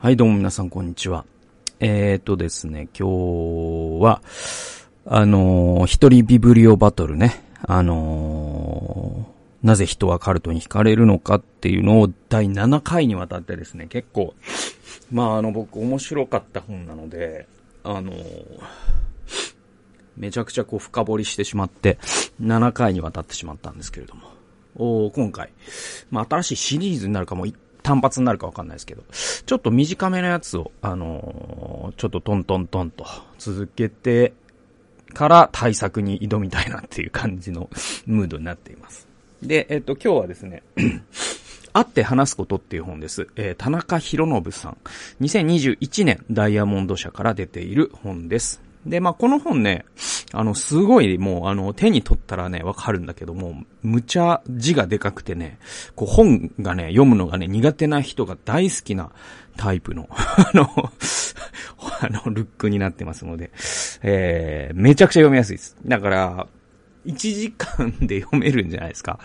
はい、どうも皆さん、こんにちは。えーとですね、今日は、あのー一人ビブリオバトルね、あのーなぜ人はカルトに惹かれるのかっていうのを第7回にわたってですね、結構、まああの僕面白かった本なので、あのめちゃくちゃこう深掘りしてしまって、7回にわたってしまったんですけれども、おー今回、まあ新しいシリーズになるかも、単発になるかわかんないですけど、ちょっと短めのやつを、あのーちょっとトントントンと続けてから対策に挑みたいなっていう感じのムードになっています。で、えっと、今日はですね、会って話すことっていう本です。えー田中博信さん。2021年ダイヤモンド社から出ている本です。で、まあ、この本ね、あの、すごいもう、あの、手に取ったらね、わかるんだけども、むちゃ字がでかくてね、こう本がね、読むのがね、苦手な人が大好きなタイプの、あの、あの、ルックになってますので、えー、めちゃくちゃ読みやすいです。だから、1時間で読めるんじゃないですか。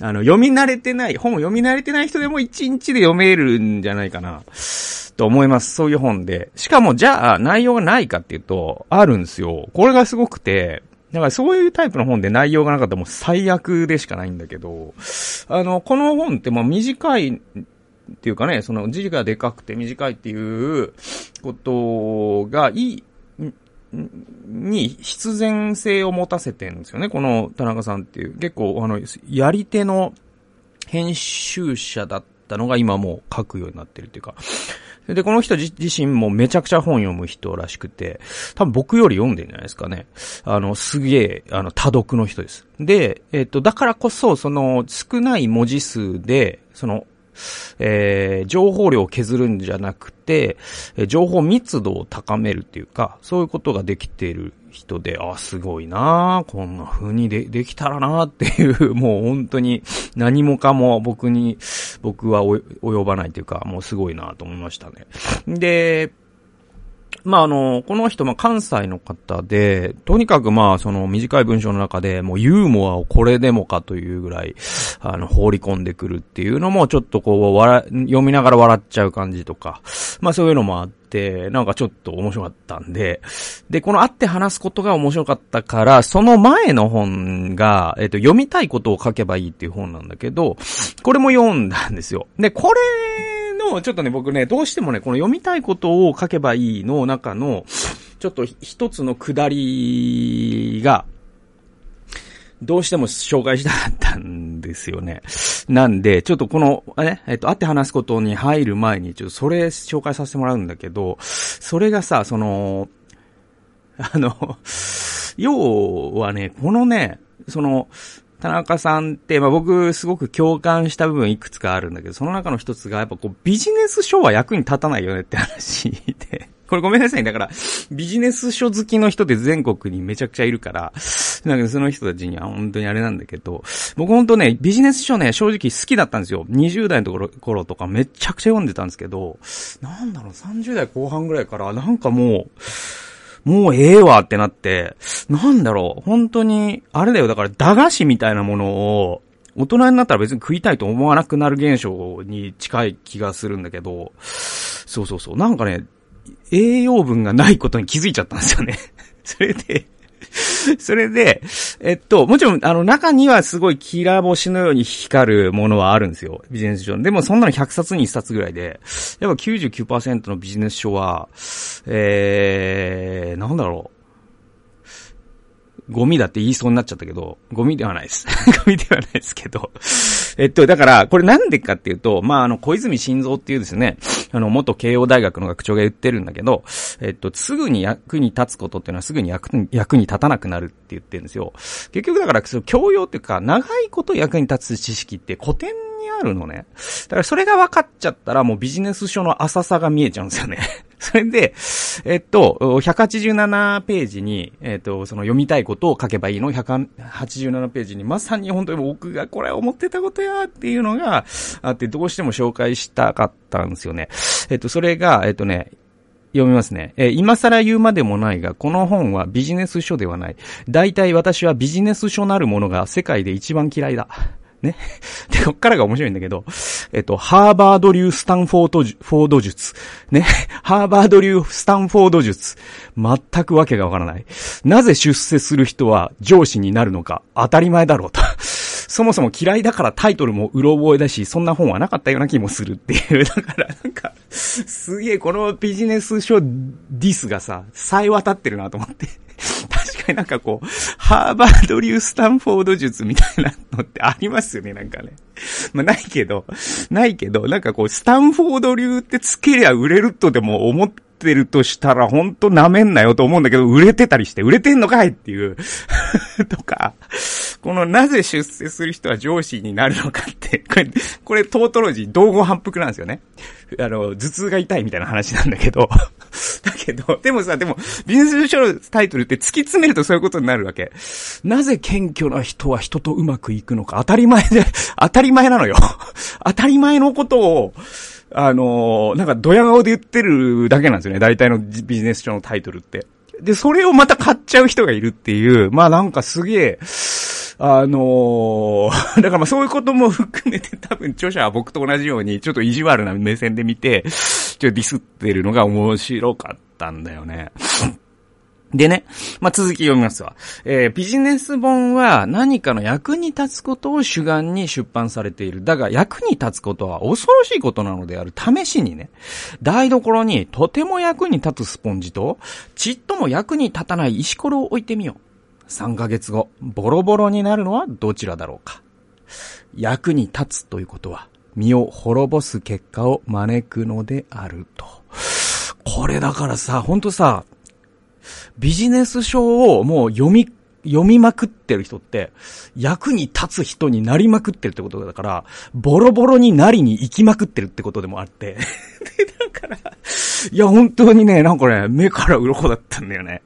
あの、読み慣れてない、本を読み慣れてない人でも1日で読めるんじゃないかな、と思います。そういう本で。しかも、じゃあ、内容がないかっていうと、あるんですよ。これがすごくて、だからそういうタイプの本で内容がなかったらもう最悪でしかないんだけど、あの、この本ってまあ短いっていうかね、その字がでかくて短いっていうことがいい、に必然性を持たせてるんですよね、この田中さんっていう。結構、あの、やり手の編集者だったのが今もう書くようになってるっていうか。で、この人自身もめちゃくちゃ本読む人らしくて、多分僕より読んでるんじゃないですかね。あの、すげえ、あの、多読の人です。で、えっと、だからこそ、その、少ない文字数で、その、えー情報量を削るんじゃなくて、情報密度を高めるっていうか、そういうことができている人で、あ、すごいなこんな風にで、できたらなっていう、もう本当に何もかも僕に、僕は及ばないというか、もうすごいなと思いましたね。で、まあ、あの、この人、まあ、関西の方で、とにかくまあ、その短い文章の中で、もうユーモアをこれでもかというぐらい、あの、放り込んでくるっていうのも、ちょっとこう、笑、読みながら笑っちゃう感じとか、まあそういうのもあって、なんかちょっと面白かったんで、で、この会って話すことが面白かったから、その前の本が、えっと、読みたいことを書けばいいっていう本なんだけど、これも読んだんですよ。で、これの、ちょっとね、僕ね、どうしてもね、この読みたいことを書けばいいの中の、ちょっと一つのくだりが、どうしても紹介したかったんですよね。なんで、ちょっとこの、ね、えっと、会って話すことに入る前に、ちょっとそれ紹介させてもらうんだけど、それがさ、その、あの、要はね、このね、その、田中さんって、まあ、僕、すごく共感した部分いくつかあるんだけど、その中の一つが、やっぱこう、ビジネス書は役に立たないよねって話で。これごめんなさい。だから、ビジネス書好きの人って全国にめちゃくちゃいるから、なんかその人たちには本当にあれなんだけど、僕本当ね、ビジネス書ね、正直好きだったんですよ。20代の頃とかめちゃくちゃ読んでたんですけど、なんだろう、30代後半ぐらいから、なんかもう、もうええわってなって、なんだろう、本当に、あれだよ、だから駄菓子みたいなものを、大人になったら別に食いたいと思わなくなる現象に近い気がするんだけど、そうそうそう、なんかね、栄養分がないことに気づいちゃったんですよね。それで、それで、えっと、もちろん、あの、中にはすごいキラー星のように光るものはあるんですよ。ビジネス書。でも、そんなの100冊に1冊ぐらいで、やっぱ99%のビジネス書は、えー、なんだろう。ゴミだって言いそうになっちゃったけど、ゴミではないです。ゴミではないですけど。えっと、だから、これなんでかっていうと、まあ、あの、小泉晋三っていうですね、あの、元慶応大学の学長が言ってるんだけど、えっと、すぐに役に立つことっていうのはすぐに役に役に立たなくなるって言ってるんですよ。結局だから、その教養っていうか、長いこと役に立つ知識って古典にあるのね。だからそれが分かっちゃったらもうビジネス書の浅さが見えちゃうんですよね。それで、えっと、187ページに、えっと、その読みたいことを書けばいいの187ページにまさに本当に僕がこれ思ってたことやっていうのがあって、どうしても紹介したかったんですよね。えっと、それが、えっとね、読みますね。えー今更言うまでもないが、この本はビジネス書ではない。大体私はビジネス書なるものが世界で一番嫌いだ。ね。で、こっからが面白いんだけど、えっと、ハーバード流スタンフォード、フォード術。ね。ハーバード流スタンフォード術。全くわけがわからない。なぜ出世する人は上司になるのか当たり前だろうと。そもそも嫌いだからタイトルもうろ覚えだし、そんな本はなかったような気もするっていう。だから、なんか、すげえこのビジネス書ディスがさ、さえ渡ってるなと思って。確かになんかこう、ハーバード流スタンフォード術みたいなのってありますよね、なんかね。まあないけど、ないけど、なんかこう、スタンフォード流ってつけりゃ売れるとでも思ってるとしたら、ほんと舐めんなよと思うんだけど、売れてたりして、売れてんのかいっていう とか、このなぜ出世する人は上司になるのかって、これ、これトートロジー、同語反復なんですよね。あの、頭痛が痛いみたいな話なんだけど、だけど、でもさ、でも、ビジネス書のタイトルって突き詰めるとそういうことになるわけ。なぜ謙虚な人は人とうまくいくのか当たり前で、当たり前なのよ。当たり前のことを、あの、なんかドヤ顔で言ってるだけなんですよね。大体のビジネス書のタイトルって。で、それをまた買っちゃう人がいるっていう、まあなんかすげえ、あのー、だからまあそういうことも含めて多分著者は僕と同じようにちょっと意地悪な目線で見て、ちょっとディスってるのが面白かったんだよね。でね、まあ、続き読みますわ。えー、ビジネス本は何かの役に立つことを主眼に出版されている。だが役に立つことは恐ろしいことなのである。試しにね、台所にとても役に立つスポンジと、ちっとも役に立たない石ころを置いてみよう。3ヶ月後、ボロボロになるのはどちらだろうか。役に立つということは、身を滅ぼす結果を招くのであると。これだからさ、ほんとさ、ビジネス書をもう読み、読みまくってる人って、役に立つ人になりまくってるってことだから、ボロボロになりに行きまくってるってことでもあって。で、だから、いや、本当にね、なんかね、目から鱗だったんだよね。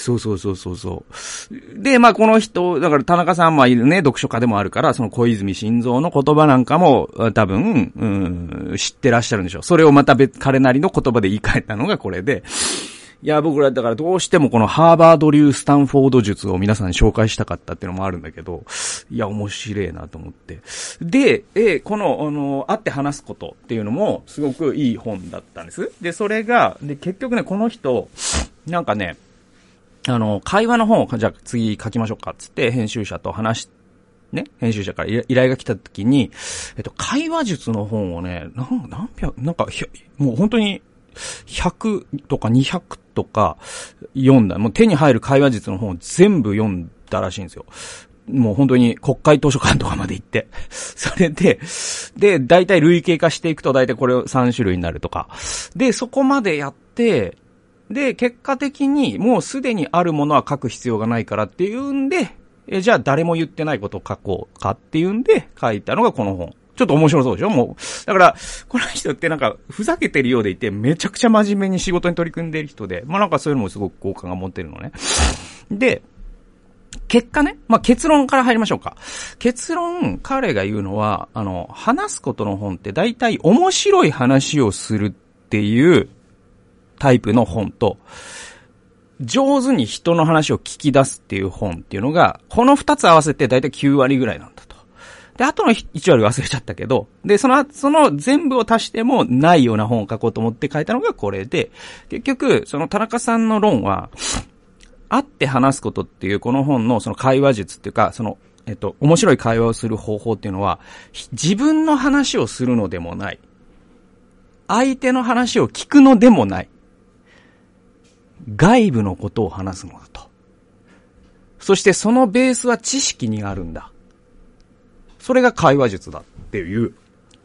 そうそうそうそうそう。で、まあこの人、だから田中さんもいるね、読書家でもあるから、その小泉晋三の言葉なんかも、多分、うん、知ってらっしゃるんでしょう。それをまた別、彼なりの言葉で言い換えたのがこれで、いや、僕らだからどうしてもこのハーバード流スタンフォード術を皆さんに紹介したかったっていうのもあるんだけど、いや、面白いなと思って。で、え、この、あの、会って話すことっていうのもすごくいい本だったんです。で、それが、で、結局ね、この人、なんかね、あの、会話の本を、じゃあ次書きましょうか、つって編集者と話しね、編集者から依頼が来た時に、えっと、会話術の本をね、なん、何百、なんか、もう本当に、100とか200とか読んだ。もう手に入る会話術の本を全部読んだらしいんですよ。もう本当に国会図書館とかまで行って。それで、で、大体類型化していくと大体これ3種類になるとか。で、そこまでやって、で、結果的にもうすでにあるものは書く必要がないからっていうんで、えじゃあ誰も言ってないことを書こうかっていうんで書いたのがこの本。ちょっと面白そうでしょ？もう。だから、この人ってなんか、ふざけてるようでいて、めちゃくちゃ真面目に仕事に取り組んでる人で、まあなんかそういうのもすごく好感が持ってるのね。で、結果ね、まあ、結論から入りましょうか。結論、彼が言うのは、あの、話すことの本って大体面白い話をするっていうタイプの本と、上手に人の話を聞き出すっていう本っていうのが、この二つ合わせてだいたい9割ぐらいなんだと。で、あとの1割忘れちゃったけど、で、その、その全部を足してもないような本を書こうと思って書いたのがこれで、結局、その田中さんの論は、会って話すことっていうこの本のその会話術っていうか、その、えっと、面白い会話をする方法っていうのは、自分の話をするのでもない。相手の話を聞くのでもない。外部のことを話すのだと。そしてそのベースは知識にあるんだ。それが会話術だっていう。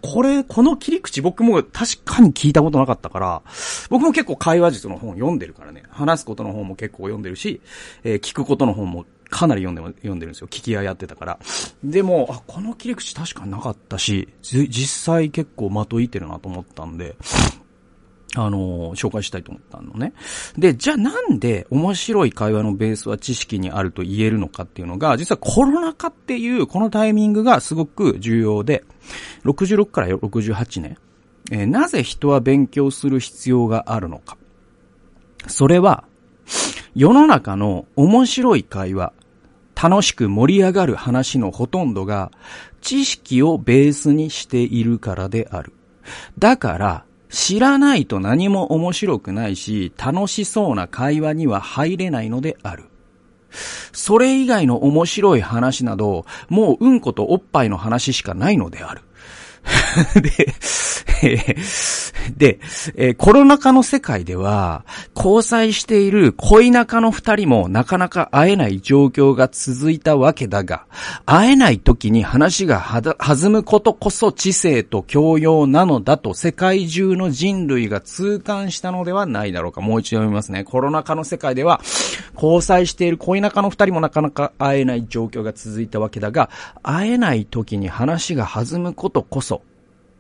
これ、この切り口僕も確かに聞いたことなかったから、僕も結構会話術の本読んでるからね。話すことの本も結構読んでるし、えー、聞くことの本もかなり読んで、読んでるんですよ。聞き屋やってたから。でも、あ、この切り口確かなかったし、実際結構的いてるなと思ったんで、あの、紹介したいと思ったのね。で、じゃあなんで面白い会話のベースは知識にあると言えるのかっていうのが、実はコロナ禍っていうこのタイミングがすごく重要で、66から68年、えー、なぜ人は勉強する必要があるのか。それは、世の中の面白い会話、楽しく盛り上がる話のほとんどが、知識をベースにしているからである。だから、知らないと何も面白くないし、楽しそうな会話には入れないのである。それ以外の面白い話など、もううんことおっぱいの話しかないのである。で、えー、で、えー、コロナ禍の世界では、交際している恋仲の二人もなかなか会えない状況が続いたわけだが、会えない時に話が弾むことこそ知性と教養なのだと世界中の人類が痛感したのではないだろうか。もう一度読みますね。コロナ禍の世界では、交際している恋仲の二人もなかなか会えない状況が続いたわけだが、会えない時に話が弾むことこそ、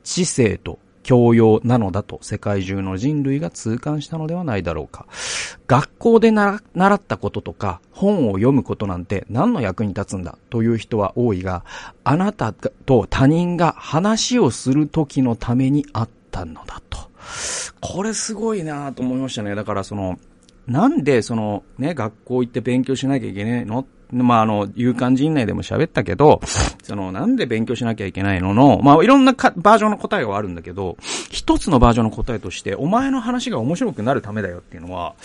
知性と教養なのだと世界中の人類が痛感したのではないだろうか。学校で習ったこととか本を読むことなんて何の役に立つんだという人は多いが、あなたと他人が話をする時のためにあったのだと。これすごいなと思いましたね。だからその、なんでそのね、学校行って勉強しなきゃいけないのまあ、あの、勇敢陣内でも喋ったけど、その、なんで勉強しなきゃいけないのの、まあ、いろんなバージョンの答えがあるんだけど、一つのバージョンの答えとして、お前の話が面白くなるためだよっていうのは、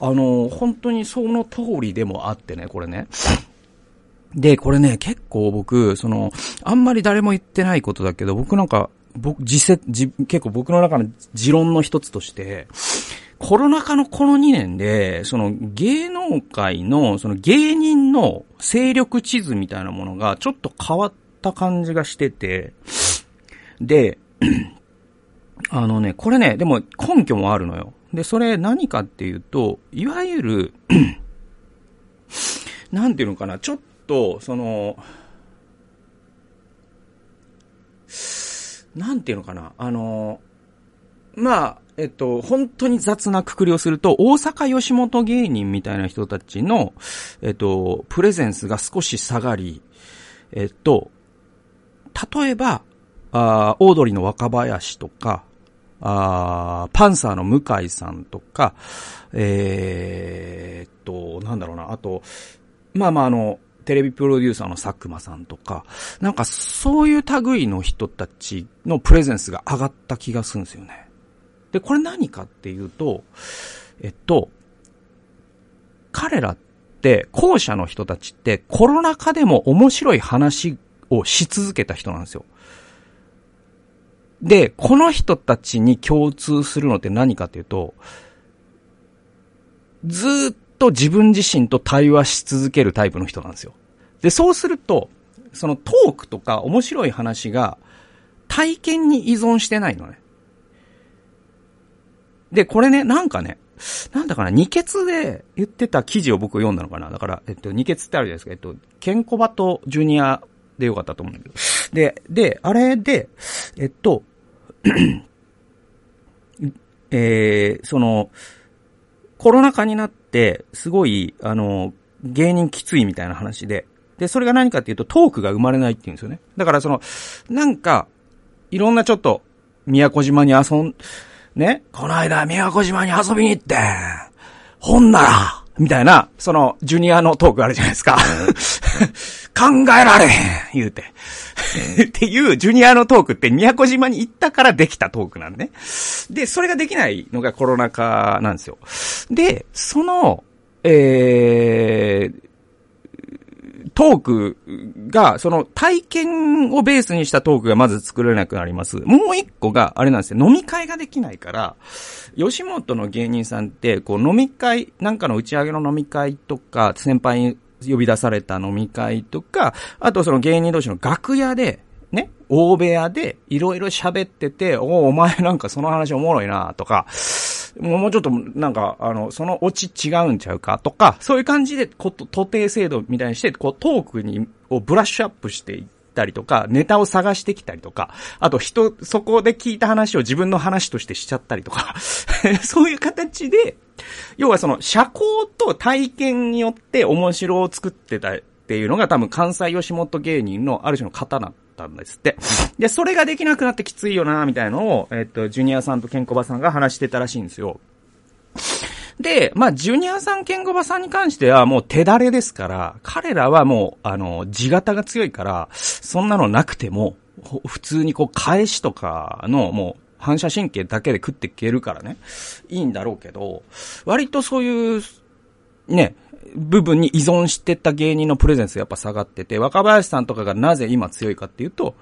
あの、本当にその通りでもあってね、これね。で、これね、結構僕、その、あんまり誰も言ってないことだけど、僕なんか、僕、実際、結構僕の中の持論の一つとして、コロナ禍のこの2年で、その芸能界の、その芸人の勢力地図みたいなものがちょっと変わった感じがしてて、で、あのね、これね、でも根拠もあるのよ。で、それ何かっていうと、いわゆる なんていうのかな、ちょっと、その、なんていうのかな、あの、まあ、えっと、本当に雑なくくりをすると、大阪吉本芸人みたいな人たちの、えっと、プレゼンスが少し下がり、えっと、例えば、あオードリーの若林とか、あパンサーの向井さんとか、えー、っと、なんだろうな、あと、まあまああの、テレビプロデューサーの佐久間さんとか、なんかそういう類の人たちのプレゼンスが上がった気がするんですよね。で、これ何かっていうと、えっと、彼らって、後者の人たちってコロナ禍でも面白い話をし続けた人なんですよ。で、この人たちに共通するのって何かっていうと、ずっと自分自身と対話し続けるタイプの人なんですよ。で、そうすると、そのトークとか面白い話が体験に依存してないのね。で、これね、なんかね、なんだかな、二血で言ってた記事を僕読んだのかな。だから、えっと、二血ってあるじゃないですか。えっと、ケンコバとジュニアでよかったと思うんだけど。で、で、あれで、えっと、えー、その、コロナ禍になって、すごい、あの、芸人きついみたいな話で、で、それが何かっていうと、トークが生まれないっていうんですよね。だからその、なんか、いろんなちょっと、宮古島に遊ん、ね、この間宮古島に遊びに行って、ほんなら、みたいな、その、ジュニアのトークあるじゃないですか。考えられへん、言うて。っていうジュニアのトークって宮古島に行ったからできたトークなんね。で、それができないのがコロナ禍なんですよ。で、その、えー、トークが、その体験をベースにしたトークがまず作れなくなります。もう一個が、あれなんですよ。飲み会ができないから、吉本の芸人さんって、こう飲み会、なんかの打ち上げの飲み会とか、先輩に呼び出された飲み会とか、あとその芸人同士の楽屋で、ね、大部屋でいろいろ喋ってて、おお、お前なんかその話おもろいな、とか、もうちょっと、なんか、あの、そのオチ違うんちゃうかとか、そういう感じで、こと、徒弟制度みたいにして、こう、トークに、をブラッシュアップしていったりとか、ネタを探してきたりとか、あと人、そこで聞いた話を自分の話としてしちゃったりとか、そういう形で、要はその、社交と体験によって面白を作ってたっていうのが多分関西吉本芸人のある種の刀ったんですって。で、それができなくなってきついよな、みたいなのを、えっと、ジュニアさんとケンコバさんが話してたらしいんですよ。で、まあ、ジュニアさん、ケンゴバさんに関してはもう手だれですから、彼らはもう、あの、地型が強いから、そんなのなくても、普通にこう、返しとかの、もう、反射神経だけで食っていけるからね、いいんだろうけど、割とそういう、ね、部分に依存してた芸人のプレゼンスやっぱ下がってて、若林さんとかがなぜ今強いかっていうと、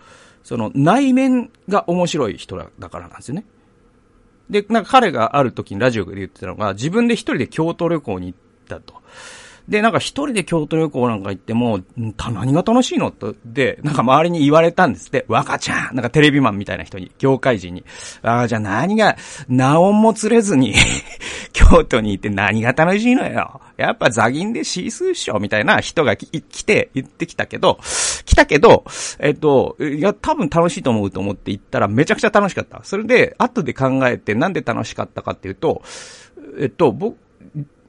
その内面が面白い人だからなんですよね。で、なんか彼がある時にラジオで言ってたのが、自分で一人で京都旅行に行ったと。で、なんか一人で京都旅行なんか行っても、何が楽しいの？と、で、なんか周りに言われたんですって、若ちゃんなんかテレビマンみたいな人に、業界人に。ああ、じゃあ何が、ナオンも釣れずに 京都に行って何が楽しいのよ。やっぱザギンでシースーっしょみたいな人が来て、言ってきたけど、来たけど、えっと、いや、多分楽しいと思うと思って行ったらめちゃくちゃ楽しかった。それで、後で考えてなんで楽しかったかっていうと、えっと、僕、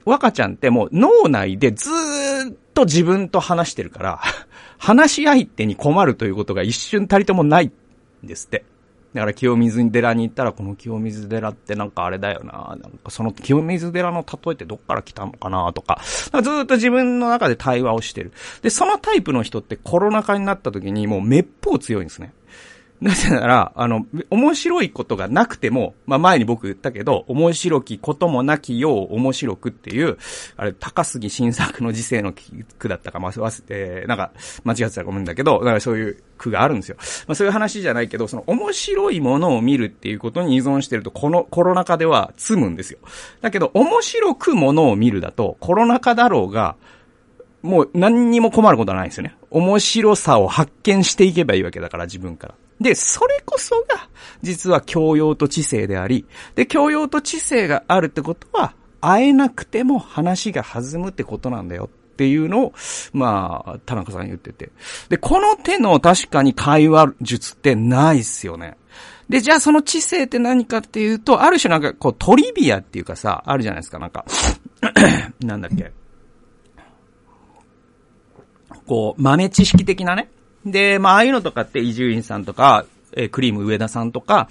若ちゃんってもう脳内でずっと自分と話してるから、話し相手に困るということが一瞬たりともないんですって。だから清水寺に行ったら、この清水寺ってなんかあれだよな。なんかその清水寺の例えってどっから来たのかなとか。かずっと自分の中で対話をしてる。で、そのタイプの人ってコロナ禍になった時にもうめっぽう強いんですね。なぜなら、あの、面白いことがなくても、まあ、前に僕言ったけど、面白きこともなきよう面白くっていう、あれ、高杉晋作の時世の句だったか、まあ、忘れて、なんか、間違ってたらごめんだけど、だからそういう句があるんですよ。まあ、そういう話じゃないけど、その面白いものを見るっていうことに依存してると、このコロナ禍では積むんですよ。だけど、面白くものを見るだと、コロナ禍だろうが、もう何にも困ることはないんですよね。面白さを発見していけばいいわけだから、自分から。で、それこそが、実は教養と知性であり、で、教養と知性があるってことは、会えなくても話が弾むってことなんだよっていうのを、まあ、田中さん言ってて。で、この手の確かに会話術ってないっすよね。で、じゃあその知性って何かっていうと、ある種なんかこうトリビアっていうかさ、あるじゃないですか、なんかなんだっけ。こう、豆知識的なね。で、まあ、ああいうのとかって伊集院さんとか、えー、クリーム上田さんとか、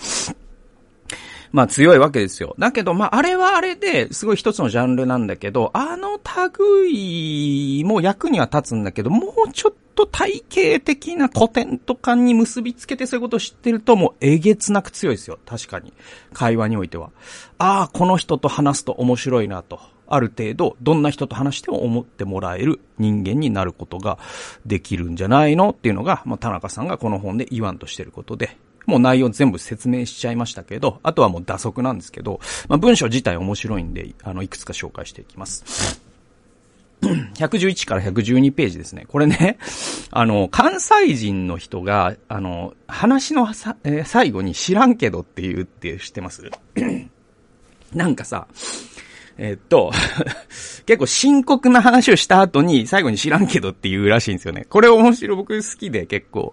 まあ強いわけですよ。だけど、まああれはあれですごい一つのジャンルなんだけど、あの類も役には立つんだけど、もうちょっと体系的な古典とかに結びつけてそういうことを知ってるともうえげつなく強いですよ。確かに。会話においては。ああ、この人と話すと面白いなと。ある程度、どんな人と話しても思ってもらえる人間になることができるんじゃないのっていうのが、まあ、田中さんがこの本で言わんとしてることで、もう内容全部説明しちゃいましたけど、あとはもう打足なんですけど、まあ、文章自体面白いんで、あの、いくつか紹介していきます。111から112ページですね。これね、あの、関西人の人が、あの、話のさ、えー、最後に知らんけどって言うって知ってます？なんかさ、えっと、結構深刻な話をした後に最後に知らんけどって言うらしいんですよね。これ面白い僕好きで結構、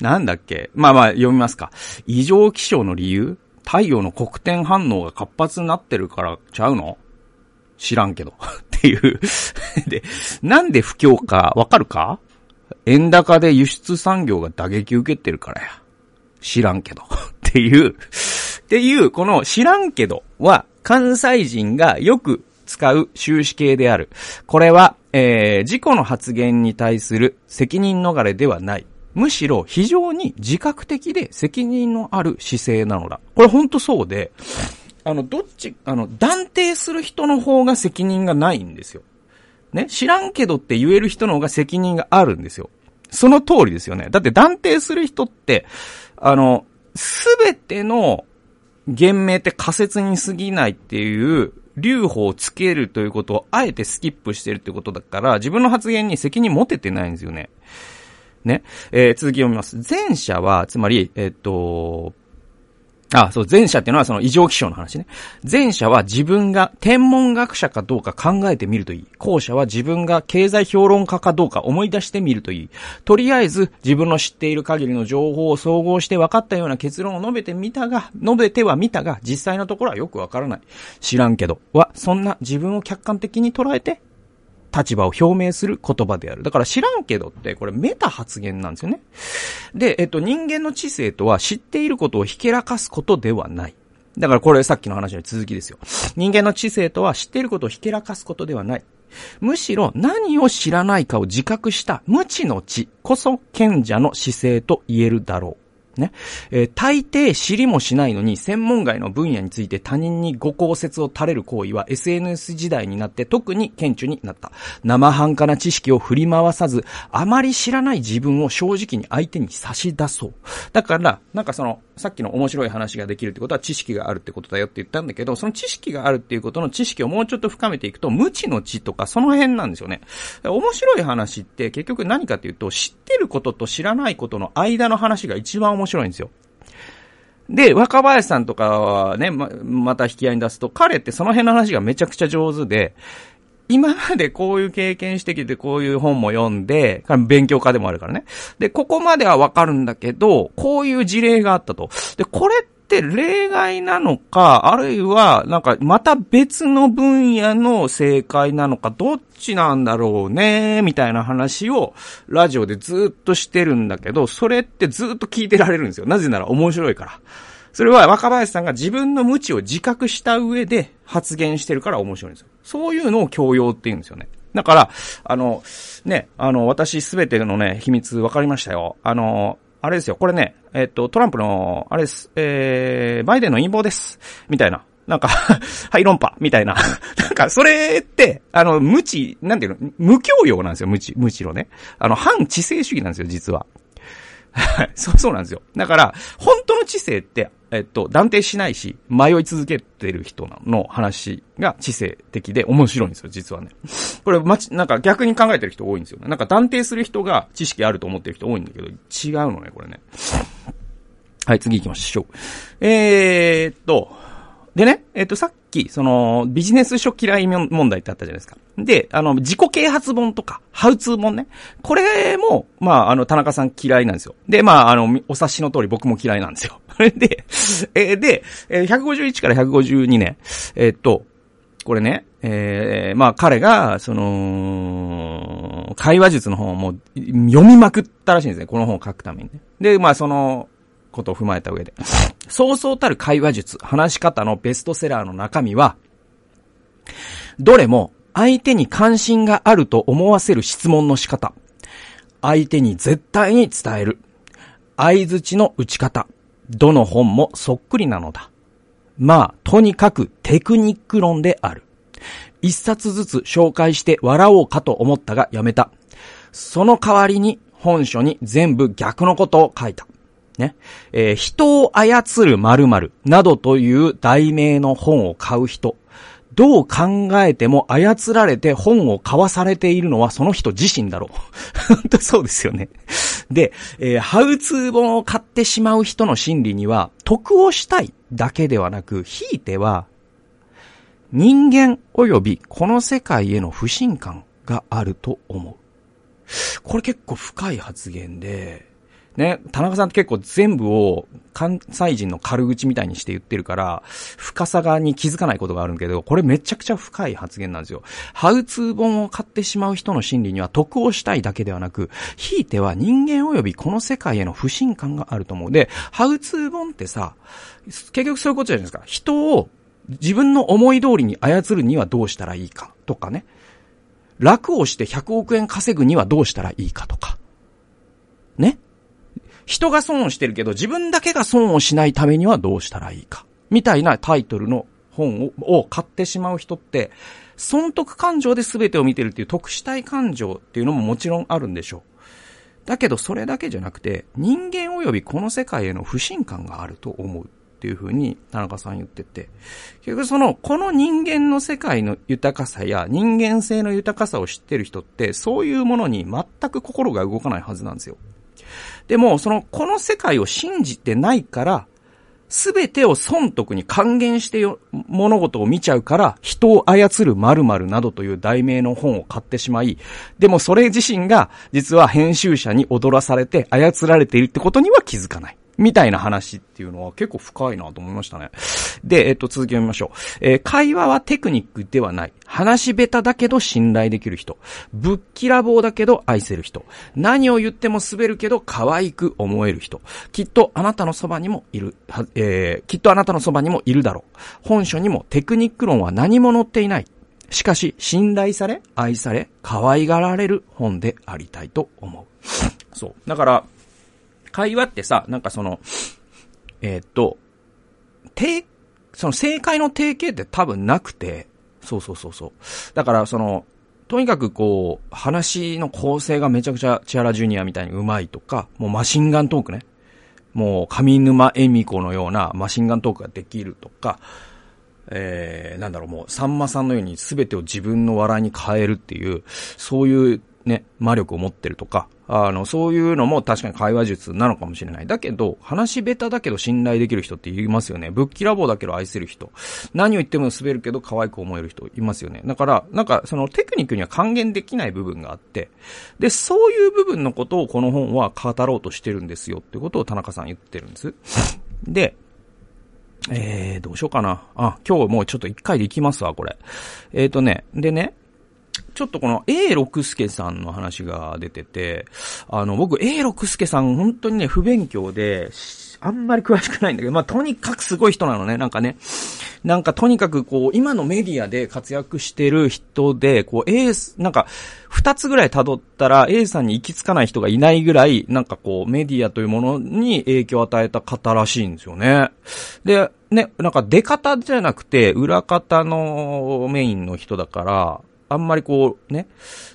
なんだっけ？まあまあ読みますか。異常気象の理由？太陽の黒点反応が活発になってるからちゃうの？知らんけど。っていう で、なんで不況かわかるか？円高で輸出産業が打撃受けてるからや。知らんけど。っていう、っていう、この知らんけどは、関西人がよく使う終止形である。これは、えー、自己の発言に対する責任逃れではない。むしろ非常に自覚的で責任のある姿勢なのだ。これほんとそうで、あの、どっち、あの、断定する人の方が責任がないんですよ。ね、知らんけどって言える人の方が責任があるんですよ。その通りですよね。だって断定する人って、あの、すべての言明って仮説に過ぎないっていう留保をつけるということをあえてスキップしてるってことだから、自分の発言に責任持ててないんですよね。ね。えー、続き読みます。前者は、つまり、えっ、と、あそう、前者っていうのはその異常気象の話ね。前者は自分が天文学者かどうか考えてみるといい。後者は自分が経済評論家かどうか思い出してみるといい。とりあえず自分の知っている限りの情報を総合して分かったような結論を述べてみたが、述べてはみたが、実際のところはよくわからない。知らんけど。は、そんな自分を客観的に捉えて立場を表明する言葉である。だから知らんけどって、これメタ発言なんですよね。で、えっと、人間の知性とは知っていることをひけらかすことではない。だからこれさっきの話の続きですよ。人間の知性とは知っていることをひけらかすことではない。むしろ何を知らないかを自覚した無知の知こそ賢者の姿勢と言えるだろう。ね。えー、大抵知りもしないのに、専門外の分野について他人にご公説を垂れる行為は SNS 時代になって特に顕著になった。生半可な知識を振り回さず、あまり知らない自分を正直に相手に差し出そう。だから、なんかその、さっきの面白い話ができるってことは知識があるってことだよって言ったんだけど、その知識があるっていうことの知識をもうちょっと深めていくと、無知の知とかその辺なんですよね。面白い話って結局何かっていうと、知ってることと知らないことの間の話が一番面面白いんですよ。で、若林さんとかはね、ま、また引き合いに出すと、彼ってその辺の話がめちゃくちゃ上手で、今までこういう経験してきて、こういう本も読んで、勉強家でもあるからね。で、ここまではわかるんだけど、こういう事例があったと。で、これって例外なのか、あるいは、なんか、また別の分野の正解なのか、どっちなんだろうね、みたいな話を、ラジオでずっとしてるんだけど、それってずっと聞いてられるんですよ。なぜなら面白いから。それは若林さんが自分の無知を自覚した上で発言してるから面白いんですよ。そういうのを教養って言うんですよね。だから、あの、ね、あの、私すべてのね、秘密分かりましたよ。あの、あれですよ、これね、えっと、トランプの、あれです、えー、バイデンの陰謀です。みたいな。なんかはい、論破、みたいな。なんか、それって、あの、無知、なんていうの、無教養なんですよ、無知、むしろね。あの、反知性主義なんですよ、実は。はい。そう、そうなんですよ。だから、本の知性って、えっと、断定しないし、迷い続けてる人の話が知性的で面白いんですよ、実はね。これ、まち、なんか逆に考えてる人多いんですよね。なんか断定する人が知識あると思ってる人多いんだけど、違うのね、これね。はい、次行きましょう。えー、っと、でね、えっ、と、さっき、その、ビジネス書嫌い問題ってあったじゃないですか。で、あの、自己啓発本とか、ハウツー本ね。これも、まあ、あの、田中さん嫌いなんですよ。で、まあ、あの、お察しの通り僕も嫌いなんですよ。で、えー、で、151から152年、えっ、と、これね、えー、まあ彼が、その、会話術の本をもう読みまくったらしいんですね。この本を書くためにね。で、まあその、ことを踏まえた上で。そうそうたる会話術、話し方のベストセラーの中身は、どれも相手に関心があると思わせる質問の仕方。相手に絶対に伝える。相づちの打ち方。どの本もそっくりなのだ。まあ、とにかくテクニック論である。一冊ずつ紹介して笑おうかと思ったがやめた。その代わりに本書に全部逆のことを書いた。ね。えー、人を操る〇〇などという題名の本を買う人。どう考えても操られて本を買わされているのはその人自身だろう。本 当そうですよね。で、えー、ハウツー本を買ってしまう人の心理には、得をしたいだけではなく、ひいては、人間及びこの世界への不信感があると思う。これ結構深い発言で、ね、田中さんって結構全部を関西人の軽口みたいにして言ってるから、深さがに気づかないことがあるけど、これめちゃくちゃ深い発言なんですよ。ハウツー本を買ってしまう人の心理には得をしたいだけではなく、ひいては人間及びこの世界への不信感があると思う。で、ハウツー本ってさ、結局そういうことじゃないですか。人を自分の思い通りに操るにはどうしたらいいかとかね。楽をして100億円稼ぐにはどうしたらいいかとか。人が損をしてるけど自分だけが損をしないためにはどうしたらいいか。みたいなタイトルの本をを買ってしまう人って、損得感情で全てを見てるっていう特殊体感情っていうのももちろんあるんでしょう。だけどそれだけじゃなくて、人間及びこの世界への不信感があると思うっていうふうに田中さん言ってて、結局その、この人間の世界の豊かさや人間性の豊かさを知ってる人って、そういうものに全く心が動かないはずなんですよ。でも、その、この世界を信じてないから、すべてを損得に還元してよ、物事を見ちゃうから、人を操る〇〇などという題名の本を買ってしまい、でもそれ自身が、実は編集者に踊らされて操られているってことには気づかない。みたいな話っていうのは結構深いなと思いましたね。で、えっと、続き読みましょう。えー、会話はテクニックではない。話下手だけど信頼できる人。ぶっきらぼうだけど愛せる人。何を言っても滑るけど可愛く思える人。きっとあなたのそばにもいる、えー、きっとあなたのそばにもいるだろう。本書にもテクニック論は何も載っていない。しかし、信頼され、愛され、可愛がられる本でありたいと思う。そう。だから、会話ってさ、なんかその、えー、っと、定、その正解の定型って多分なくて、そうそうそうそう。だからその、とにかくこう、話の構成がめちゃくちゃチアラジュニアみたいに上手いとか、もうマシンガントークね。もう上沼恵美子のようなマシンガントークができるとか、えー、なんだろう、もう、さんまさんのように全てを自分の笑いに変えるっていう、そういうね、魔力を持ってるとか、あの、そういうのも確かに会話術なのかもしれない。だけど、話下手だけど信頼できる人って言いますよね。ぶっきらぼうだけど愛せる人。何を言っても滑るけど可愛く思える人いますよね。だから、なんか、そのテクニックには還元できない部分があって、で、そういう部分のことをこの本は語ろうとしてるんですよってことを田中さん言ってるんです。で、えー、どうしようかな。あ、今日もうちょっと一回で行きますわ、これ。えっ、ー、とね、でね、ちょっとこの A 六助さんの話が出てて、あの、僕 A 六助さん本当にね、不勉強で、あんまり詳しくないんだけど、まあ、とにかくすごい人なのね、なんかね。なんかとにかくこう、今のメディアで活躍してる人で、こう、A、なんか、二つぐらい辿ったら A さんに行き着かない人がいないぐらい、なんかこう、メディアというものに影響を与えた方らしいんですよね。で、ね、なんか出方じゃなくて、裏方のメインの人だから、あんまりこう、ね、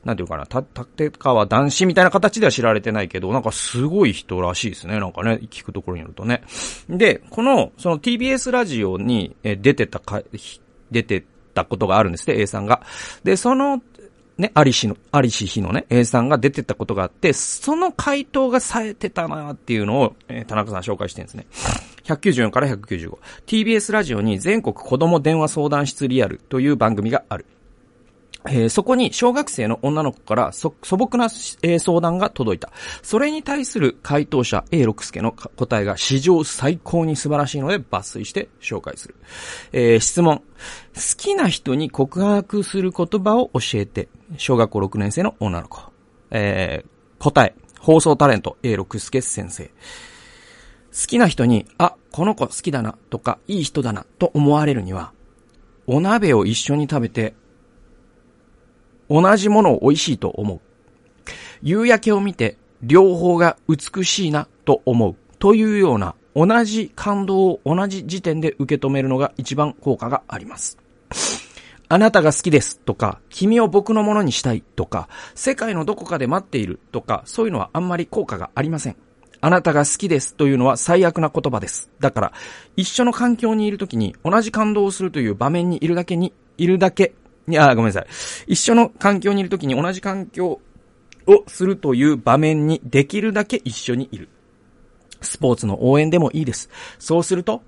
なんていうかな、た、立川男子みたいな形では知られてないけど、なんかすごい人らしいですね。なんかね、聞くところによるとね。で、この、その TBS ラジオに出てたか、出てたことがあるんですね、A さんが。で、その、ね、ありしの、ありし日のね、A さんが出てたことがあって、その回答が冴えてたなっていうのを、えー、田中さん紹介してるんですね。194から195。TBS ラジオに全国子供電話相談室リアルという番組がある。えー、そこに小学生の女の子から素朴な、えー、相談が届いた。それに対する回答者 A 六助の答えが史上最高に素晴らしいので抜粋して紹介する。えー、質問。好きな人に告白する言葉を教えて。小学校6年生の女の子。え答え。放送タレント A 六助先生。好きな人に、あ、この子好きだなとか、いい人だなと思われるには、お鍋を一緒に食べて同じものを美味しいと思う。夕焼けを見て両方が美しいなと思う。というような同じ感動を同じ時点で受け止めるのが一番効果があります。あなたが好きですとか、君を僕のものにしたいとか、世界のどこかで待っているとか、そういうのはあんまり効果がありません。あなたが好きですというのは最悪な言葉です。だから、一緒の環境にいるときに同じ感動をするという場面にいるだけに、いるだけいや、ごめんなさい。一緒の環境にいるときに同じ環境をするという場面にできるだけ一緒にいる。スポーツの応援でもいいです。そうすると、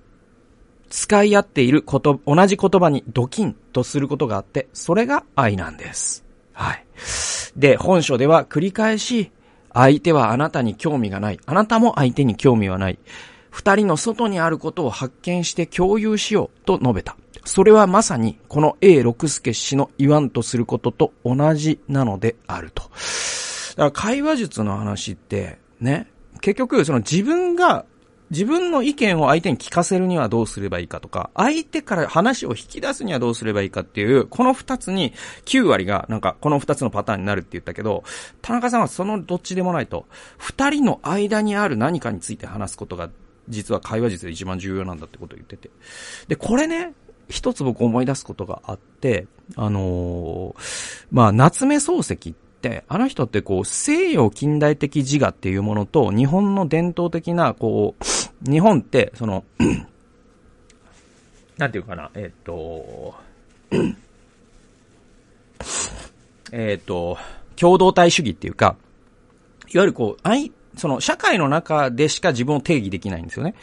使い合っていること、同じ言葉にドキンとすることがあって、それが愛なんです。はい。で、本書では繰り返し、相手はあなたに興味がない。あなたも相手に興味はない。二人の外にあることを発見して共有しようと述べた。それはまさにこの A 六助氏の言わんとすることと同じなのであると。だから会話術の話って、ね、結局その自分が自分の意見を相手に聞かせるにはどうすればいいかとか、相手から話を引き出すにはどうすればいいかっていう、この二つに9割がなんかこの二つのパターンになるって言ったけど、田中さんはそのどっちでもないと、二人の間にある何かについて話すことが実は会話術で一番重要なんだってことを言ってて。で、これね、一つ僕思い出すことがあって、あのー、まあ、夏目漱石って、あの人ってこう、西洋近代的自我っていうものと、日本の伝統的な、こう、日本って、その、なんていうかな、えっ、と、えっと、共同体主義っていうか、いわゆるこう、愛、その社会の中でしか自分を定義できないんですよね。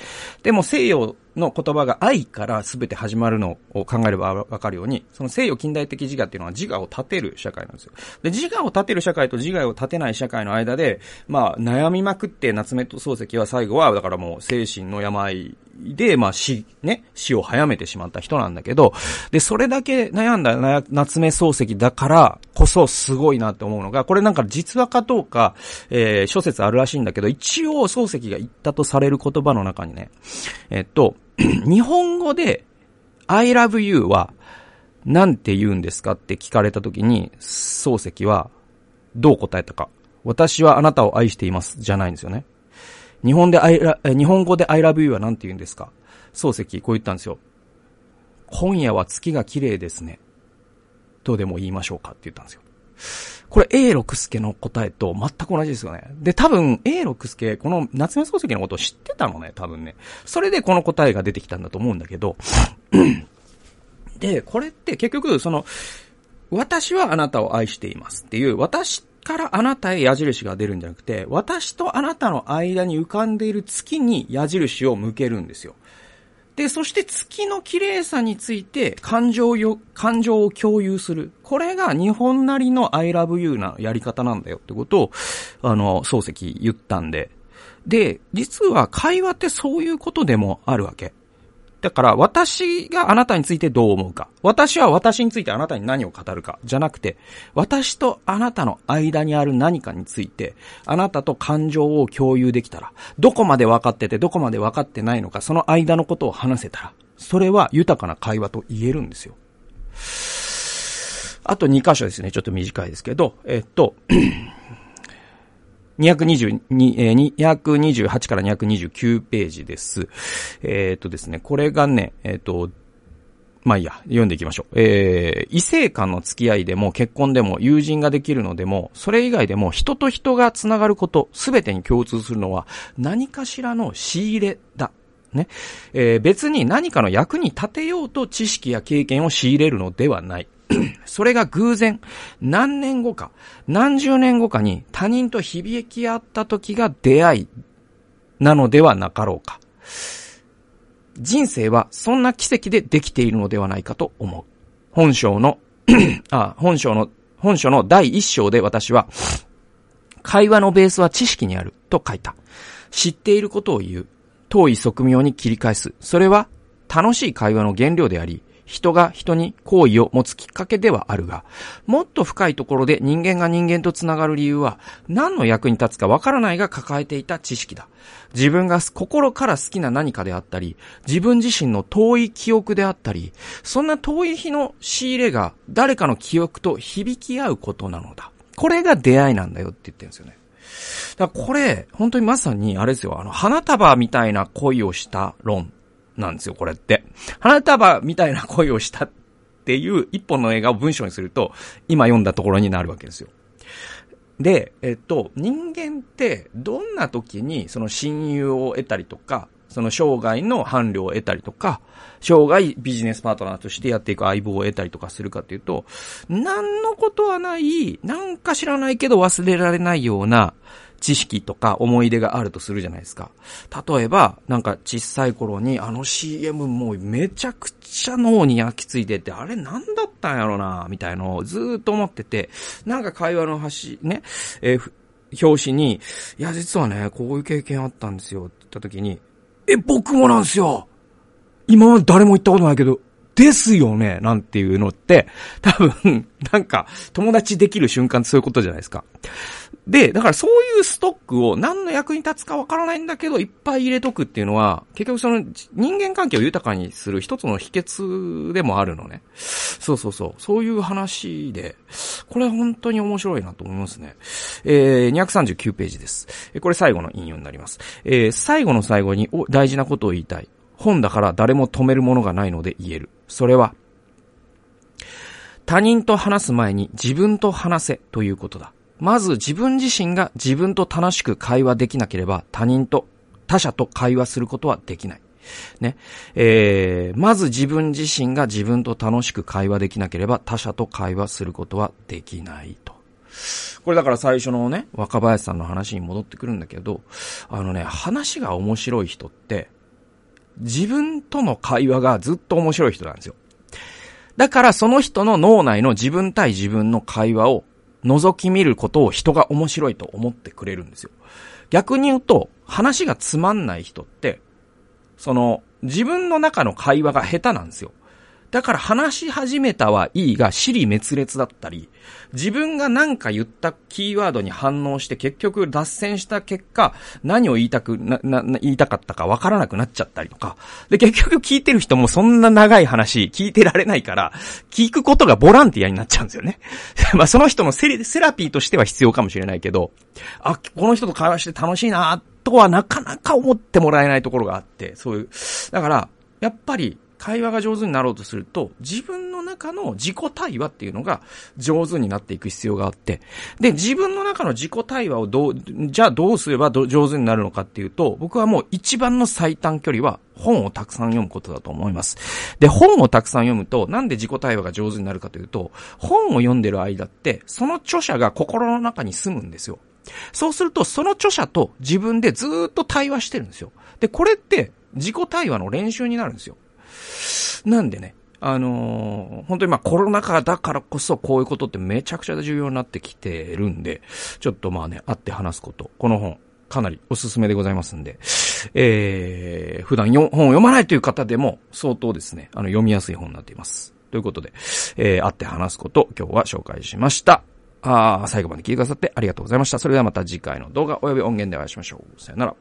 でも西洋の言葉が愛から全て始まるのを考えればわかるように、その西洋近代的自我っていうのは自我を立てる社会なんですよ。で、自我を立てる社会と自我を立てない社会の間で、まあ、悩みまくって夏目漱石は最後は、だからもう精神の病で、まあ死、ね、死を早めてしまった人なんだけど、で、それだけ悩んだ夏目漱石だからこそすごいなって思うのが、これなんか実話かどうか、えー、諸説あるらしいんだけど、一応漱石が言ったとされる言葉の中にね、えっと、日本語で I love you はなんて言うんですかって聞かれた時に、漱石はどう答えたか。私はあなたを愛しています。じゃないんですよね。日本で I, 日本語で I love you は何て言うんですか？漱石、こう言ったんですよ。今夜は月が綺麗ですね。どうでも言いましょうかって言ったんですよ。これ A 六助の答えと全く同じですよね。で、多分 A 六助、この夏目漱石のことを知ってたのね、多分ね。それでこの答えが出てきたんだと思うんだけど。で、これって結局、その、私はあなたを愛していますっていう、私からあなたへ矢印が出るんじゃなくて、私とあなたの間に浮かんでいる月に矢印を向けるんですよ。で、そして月の綺麗さについて感情よ、感情を共有する。これが日本なりの I love you なやり方なんだよってことを、あの、漱石言ったんで。で、実は会話ってそういうことでもあるわけ。だから、私があなたについてどう思うか。私は私についてあなたに何を語るか。じゃなくて、私とあなたの間にある何かについて、あなたと感情を共有できたら、どこまで分かってて、どこまで分かってないのか、その間のことを話せたら、それは豊かな会話と言えるんですよ。あと2箇所ですね。ちょっと短いですけど、えっと、222、228から229ページです。えー、っとですね、これがね、えー、っと、まあいいや、読んでいきましょう。えー、異性間の付き合いでも結婚でも友人ができるのでも、それ以外でも人と人が繋がること、すべてに共通するのは何かしらの仕入れだ。ね。えー、別に何かの役に立てようと知識や経験を仕入れるのではない。それが偶然、何年後か、何十年後かに他人と響き合った時が出会いなのではなかろうか。人生はそんな奇跡でできているのではないかと思う。本章の あ、本章の、本書の第一章で私は、会話のベースは知識にあると書いた。知っていることを言う。遠い側面に切り返す。それは楽しい会話の原料であり、人が人に好意を持つきっかけではあるが、もっと深いところで人間が人間と繋がる理由は、何の役に立つかわからないが抱えていた知識だ。自分が心から好きな何かであったり、自分自身の遠い記憶であったり、そんな遠い日の仕入れが誰かの記憶と響き合うことなのだ。これが出会いなんだよって言ってるんですよね。だからこれ、本当にまさに、あれですよ、あの、花束みたいな恋をした論なんですよ、これって。花束みたいな恋をしたっていう一本の映画を文章にすると、今読んだところになるわけですよ。で、えっと、人間ってどんな時にその親友を得たりとか、その生涯の伴侶を得たりとか、生涯ビジネスパートナーとしてやっていく相棒を得たりとかするかっていうと、何のことはない、なんか知らないけど忘れられないような、知識とか思い出があるとするじゃないですか。例えば、なんか小さい頃にあの CM もうめちゃくちゃ脳に焼き付いてて、あれなんだったんやろな、みたいのをずーっと思ってて、なんか会話の端、ね、えー、表紙に、いや、実はね、こういう経験あったんですよって言った時に、え、僕もなんですよ今まで誰も言ったことないけど、ですよねなんていうのって、多分、なんか、友達できる瞬間ってそういうことじゃないですか。で、だからそういうストックを何の役に立つかわからないんだけど、いっぱい入れとくっていうのは、結局その人間関係を豊かにする一つの秘訣でもあるのね。そうそうそう。そういう話で、これ本当に面白いなと思いますね。えー、239ページです。これ最後の引用になります。えー、最後の最後に大事なことを言いたい。本だから誰も止めるものがないので言える。それは、他人と話す前に自分と話せということだ。まず自分自身が自分と楽しく会話できなければ他人と、他者と会話することはできない。ね。えー、まず自分自身が自分と楽しく会話できなければ他者と会話することはできないと。これだから最初のね、若林さんの話に戻ってくるんだけど、あのね、話が面白い人って、自分との会話がずっと面白い人なんですよ。だからその人の脳内の自分対自分の会話を覗き見ることを人が面白いと思ってくれるんですよ。逆に言うと、話がつまんない人って、その、自分の中の会話が下手なんですよ。だから話し始めたはいいが、尻滅裂だったり、自分が何か言ったキーワードに反応して結局脱線した結果、何を言いたく、な、な、言いたかったかわからなくなっちゃったりとか。で、結局聞いてる人もそんな長い話聞いてられないから、聞くことがボランティアになっちゃうんですよね。まあその人のセセラピーとしては必要かもしれないけど、あ、この人と会話して楽しいなとはなかなか思ってもらえないところがあって、そういう、だから、やっぱり、会話が上手になろうとすると、自分の中の自己対話っていうのが上手になっていく必要があって、で、自分の中の自己対話をどう、じゃあどうすれば上手になるのかっていうと、僕はもう一番の最短距離は本をたくさん読むことだと思います。で、本をたくさん読むと、なんで自己対話が上手になるかというと、本を読んでる間って、その著者が心の中に住むんですよ。そうすると、その著者と自分でずっと対話してるんですよ。で、これって自己対話の練習になるんですよ。なんでね、あのー、本当にまあコロナ禍だからこそこういうことってめちゃくちゃ重要になってきてるんで、ちょっとまあね、会って話すこと、この本、かなりおすすめでございますんで、えー、普段本を読まないという方でも相当ですね、あの読みやすい本になっています。ということで、えー、会って話すこと、今日は紹介しました。あ最後まで聞いてくださってありがとうございました。それではまた次回の動画及び音源でお会いしましょう。さよなら。